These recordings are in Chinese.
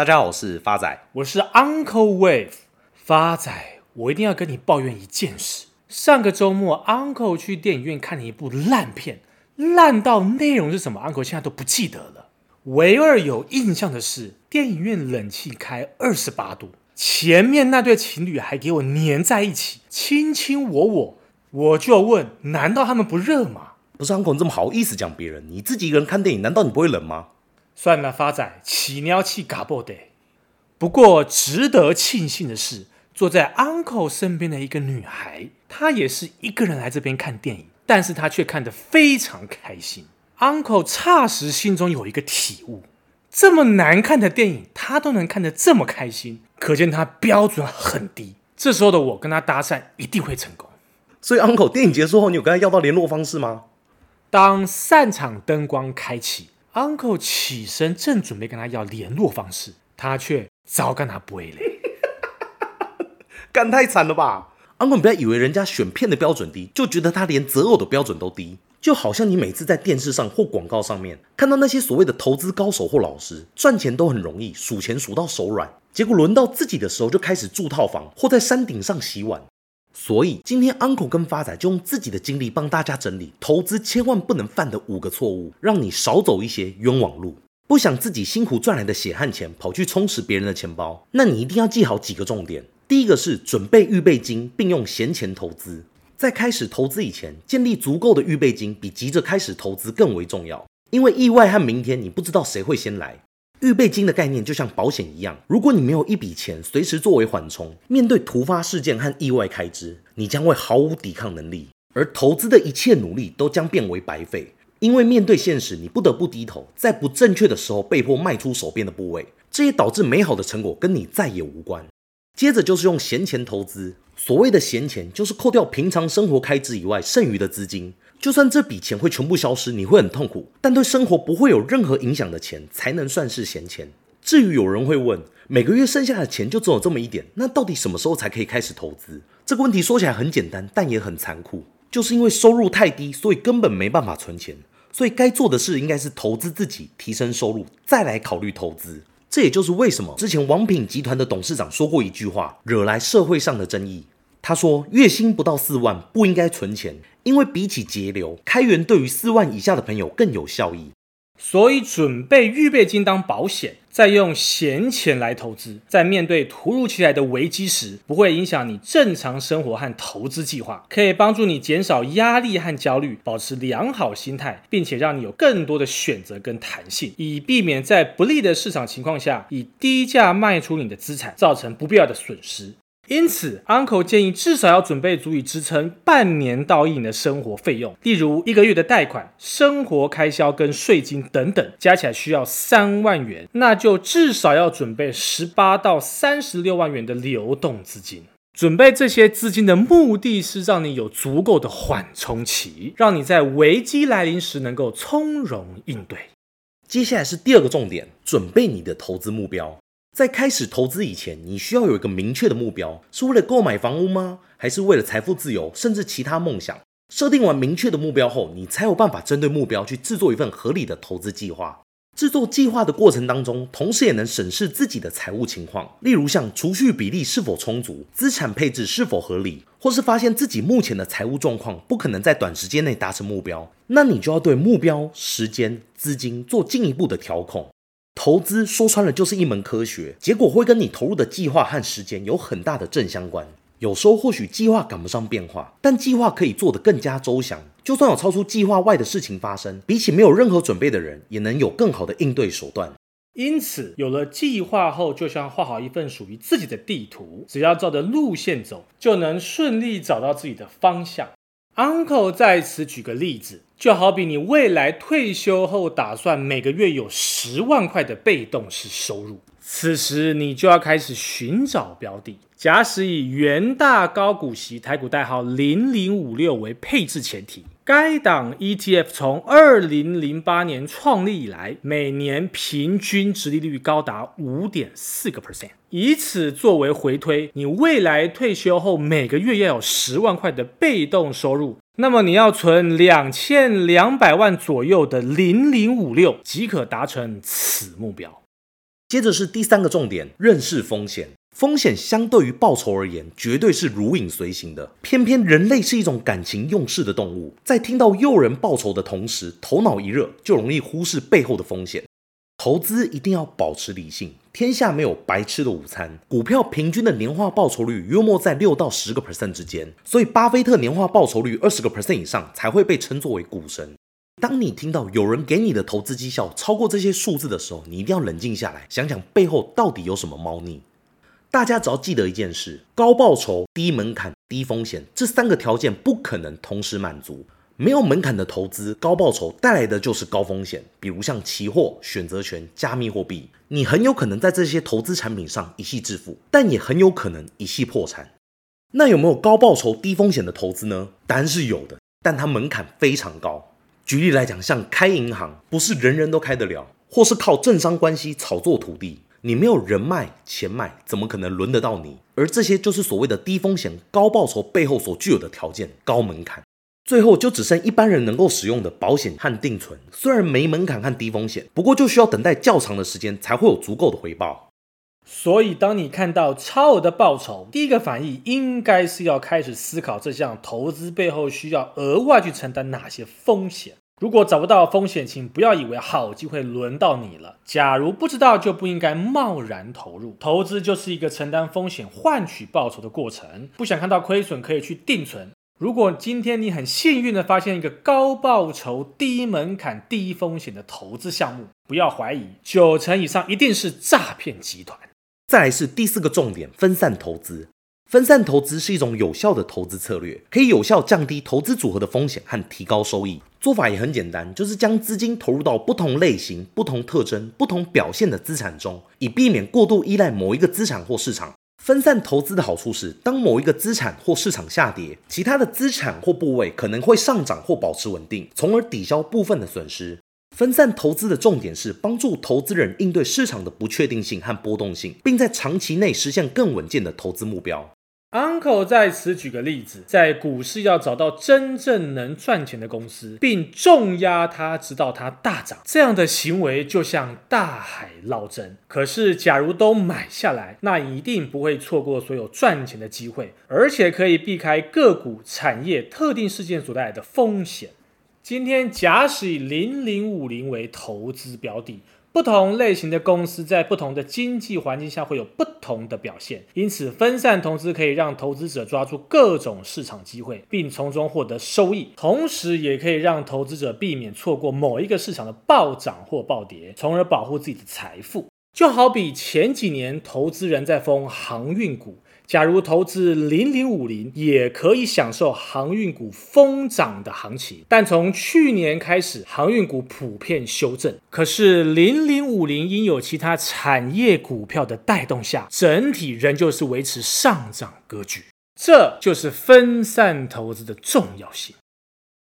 大家好，我是发仔，我是 Uncle Wave。发仔，我一定要跟你抱怨一件事。上个周末，Uncle 去电影院看了一部烂片，烂到内容是什么，Uncle 现在都不记得了。唯二有印象的是，电影院冷气开二十八度，前面那对情侣还给我黏在一起，卿卿我我。我就问，难道他们不热吗？不是 Uncle 这么好意思讲别人，你自己一个人看电影，难道你不会冷吗？算了，发仔，起尿气嘎不得。不过值得庆幸的是，坐在 Uncle 身边的一个女孩，她也是一个人来这边看电影，但是她却看得非常开心。Uncle 霎时心中有一个体悟：这么难看的电影，她都能看得这么开心，可见她标准很低。这时候的我跟她搭讪一定会成功。所以 Uncle 电影结束后，你有跟她要到联络方式吗？当散场灯光开启。Uncle 起身，正准备跟他要联络方式，他却早跟他不会嘞，干太惨了吧！Uncle，你不要以为人家选片的标准低，就觉得他连择偶的标准都低。就好像你每次在电视上或广告上面看到那些所谓的投资高手或老师，赚钱都很容易，数钱数到手软，结果轮到自己的时候就开始住套房或在山顶上洗碗。所以今天 Uncle 跟发仔就用自己的经历帮大家整理投资千万不能犯的五个错误，让你少走一些冤枉路。不想自己辛苦赚来的血汗钱跑去充实别人的钱包，那你一定要记好几个重点。第一个是准备预备金，并用闲钱投资。在开始投资以前，建立足够的预备金比急着开始投资更为重要，因为意外和明天你不知道谁会先来。预备金的概念就像保险一样，如果你没有一笔钱随时作为缓冲，面对突发事件和意外开支，你将会毫无抵抗能力，而投资的一切努力都将变为白费。因为面对现实，你不得不低头，在不正确的时候被迫卖出手边的部位，这也导致美好的成果跟你再也无关。接着就是用闲钱投资，所谓的闲钱就是扣掉平常生活开支以外剩余的资金。就算这笔钱会全部消失，你会很痛苦，但对生活不会有任何影响的钱才能算是闲钱。至于有人会问，每个月剩下的钱就只有这么一点，那到底什么时候才可以开始投资？这个问题说起来很简单，但也很残酷，就是因为收入太低，所以根本没办法存钱。所以该做的事应该是投资自己，提升收入，再来考虑投资。这也就是为什么之前王品集团的董事长说过一句话，惹来社会上的争议。他说：“月薪不到四万不应该存钱，因为比起节流，开源对于四万以下的朋友更有效益。所以准备预备金当保险，再用闲钱来投资，在面对突如其来的危机时，不会影响你正常生活和投资计划，可以帮助你减少压力和焦虑，保持良好心态，并且让你有更多的选择跟弹性，以避免在不利的市场情况下以低价卖出你的资产，造成不必要的损失。”因此，Uncle 建议至少要准备足以支撑半年到一年的生活费用，例如一个月的贷款、生活开销跟税金等等，加起来需要三万元，那就至少要准备十八到三十六万元的流动资金。准备这些资金的目的是让你有足够的缓冲期，让你在危机来临时能够从容应对。接下来是第二个重点，准备你的投资目标。在开始投资以前，你需要有一个明确的目标，是为了购买房屋吗？还是为了财富自由，甚至其他梦想？设定完明确的目标后，你才有办法针对目标去制作一份合理的投资计划。制作计划的过程当中，同时也能审视自己的财务情况，例如像储蓄比例是否充足、资产配置是否合理，或是发现自己目前的财务状况不可能在短时间内达成目标，那你就要对目标、时间、资金做进一步的调控。投资说穿了就是一门科学，结果会跟你投入的计划和时间有很大的正相关。有时候或许计划赶不上变化，但计划可以做得更加周详。就算有超出计划外的事情发生，比起没有任何准备的人，也能有更好的应对手段。因此，有了计划后，就像画好一份属于自己的地图，只要照着路线走，就能顺利找到自己的方向。Uncle 在此举个例子。就好比你未来退休后打算每个月有十万块的被动式收入，此时你就要开始寻找标的。假使以元大高股息台股代号零零五六为配置前提。该档 ETF 从二零零八年创立以来，每年平均殖利率高达五点四个 percent。以此作为回推，你未来退休后每个月要有十万块的被动收入，那么你要存两千两百万左右的零零五六即可达成此目标。接着是第三个重点，认识风险。风险相对于报酬而言，绝对是如影随形的。偏偏人类是一种感情用事的动物，在听到诱人报酬的同时，头脑一热，就容易忽视背后的风险。投资一定要保持理性，天下没有白吃的午餐。股票平均的年化报酬率约莫在六到十个 percent 之间，所以巴菲特年化报酬率二十个 percent 以上才会被称作为股神。当你听到有人给你的投资绩效超过这些数字的时候，你一定要冷静下来，想想背后到底有什么猫腻。大家只要记得一件事：高报酬、低门槛、低风险这三个条件不可能同时满足。没有门槛的投资，高报酬带来的就是高风险，比如像期货、选择权、加密货币，你很有可能在这些投资产品上一夕致富，但也很有可能一夕破产。那有没有高报酬、低风险的投资呢？答案是有的，但它门槛非常高。举例来讲，像开银行，不是人人都开得了；或是靠政商关系炒作土地，你没有人脉、钱脉，怎么可能轮得到你？而这些就是所谓的低风险、高报酬背后所具有的条件——高门槛。最后就只剩一般人能够使用的保险和定存，虽然没门槛和低风险，不过就需要等待较长的时间才会有足够的回报。所以，当你看到超额的报酬，第一个反应应该是要开始思考这项投资背后需要额外去承担哪些风险。如果找不到风险，请不要以为好机会轮到你了。假如不知道，就不应该贸然投入。投资就是一个承担风险换取报酬的过程。不想看到亏损，可以去定存。如果今天你很幸运地发现一个高报酬、低门槛、低风险的投资项目，不要怀疑，九成以上一定是诈骗集团。再来是第四个重点，分散投资。分散投资是一种有效的投资策略，可以有效降低投资组合的风险和提高收益。做法也很简单，就是将资金投入到不同类型、不同特征、不同表现的资产中，以避免过度依赖某一个资产或市场。分散投资的好处是，当某一个资产或市场下跌，其他的资产或部位可能会上涨或保持稳定，从而抵消部分的损失。分散投资的重点是帮助投资人应对市场的不确定性和波动性，并在长期内实现更稳健的投资目标。Uncle 在此举个例子，在股市要找到真正能赚钱的公司，并重压它直到它大涨，这样的行为就像大海捞针。可是，假如都买下来，那一定不会错过所有赚钱的机会，而且可以避开个股、产业、特定事件所带来的风险。今天，假使以零零五零为投资标的，不同类型的公司在不同的经济环境下会有不同的表现。因此，分散投资可以让投资者抓住各种市场机会，并从中获得收益，同时也可以让投资者避免错过某一个市场的暴涨或暴跌，从而保护自己的财富。就好比前几年投资人在封航运股。假如投资零零五零，也可以享受航运股疯涨的行情。但从去年开始，航运股普遍修正。可是零零五零因有其他产业股票的带动下，整体仍旧是维持上涨格局。这就是分散投资的重要性。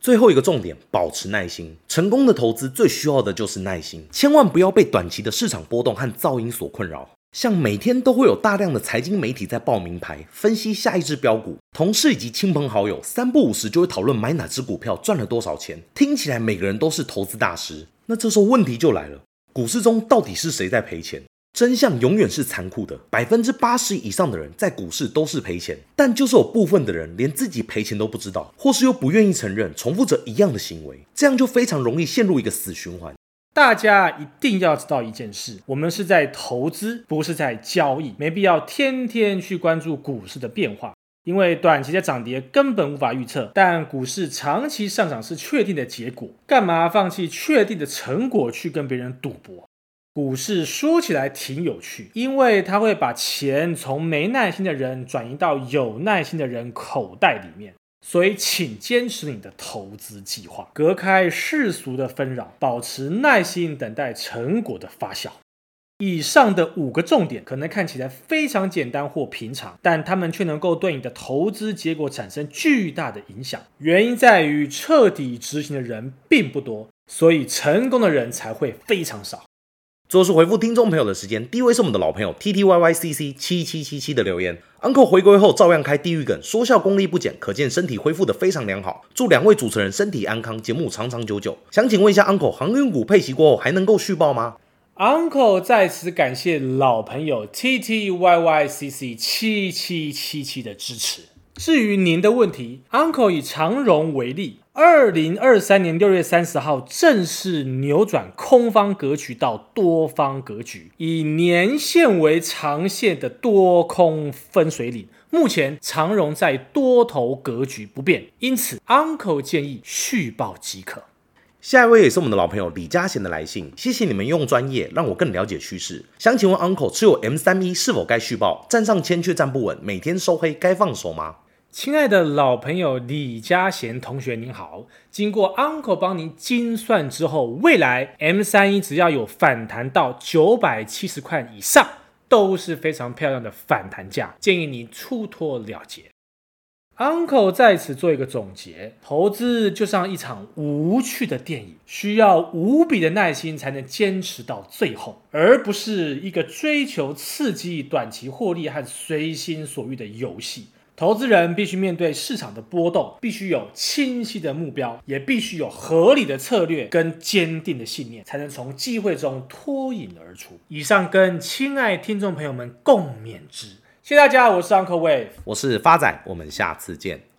最后一个重点，保持耐心。成功的投资最需要的就是耐心，千万不要被短期的市场波动和噪音所困扰。像每天都会有大量的财经媒体在报名牌，分析下一只标股，同事以及亲朋好友三不五时就会讨论买哪只股票赚了多少钱，听起来每个人都是投资大师。那这时候问题就来了，股市中到底是谁在赔钱？真相永远是残酷的，百分之八十以上的人在股市都是赔钱，但就是有部分的人连自己赔钱都不知道，或是又不愿意承认，重复着一样的行为，这样就非常容易陷入一个死循环。大家一定要知道一件事：我们是在投资，不是在交易。没必要天天去关注股市的变化，因为短期的涨跌根本无法预测。但股市长期上涨是确定的结果，干嘛放弃确定的成果去跟别人赌博？股市说起来挺有趣，因为它会把钱从没耐心的人转移到有耐心的人口袋里面。所以，请坚持你的投资计划，隔开世俗的纷扰，保持耐心等待成果的发酵。以上的五个重点可能看起来非常简单或平常，但它们却能够对你的投资结果产生巨大的影响。原因在于彻底执行的人并不多，所以成功的人才会非常少。最后是回复听众朋友的时间，第一位是我们的老朋友 T T Y Y C C 七七七七的留言，Uncle 回归后照样开地狱梗，说笑功力不减，可见身体恢复得非常良好。祝两位主持人身体安康，节目长长久久。想请问一下 Uncle，航运股配息过后还能够续报吗？Uncle 在此感谢老朋友 T T Y Y C C 七七七七的支持。至于您的问题，Uncle 以长荣为例，二零二三年六月三十号正式扭转空方格局到多方格局，以年线为长线的多空分水岭。目前长荣在多头格局不变，因此 Uncle 建议续报即可。下一位也是我们的老朋友李嘉贤的来信，谢谢你们用专业让我更了解趋势。想请问 Uncle 持有 M 三 E 是否该续报？站上千却站不稳，每天收黑，该放手吗？亲爱的老朋友李嘉贤同学您好，经过 Uncle 帮您精算之后，未来 M 三一只要有反弹到九百七十块以上，都是非常漂亮的反弹价，建议你出脱了结。Uncle 在此做一个总结：投资就像一场无趣的电影，需要无比的耐心才能坚持到最后，而不是一个追求刺激、短期获利和随心所欲的游戏。投资人必须面对市场的波动，必须有清晰的目标，也必须有合理的策略跟坚定的信念，才能从机会中脱颖而出。以上跟亲爱听众朋友们共勉之，谢谢大家，我是 Uncle Wave，我是发仔，我们下次见。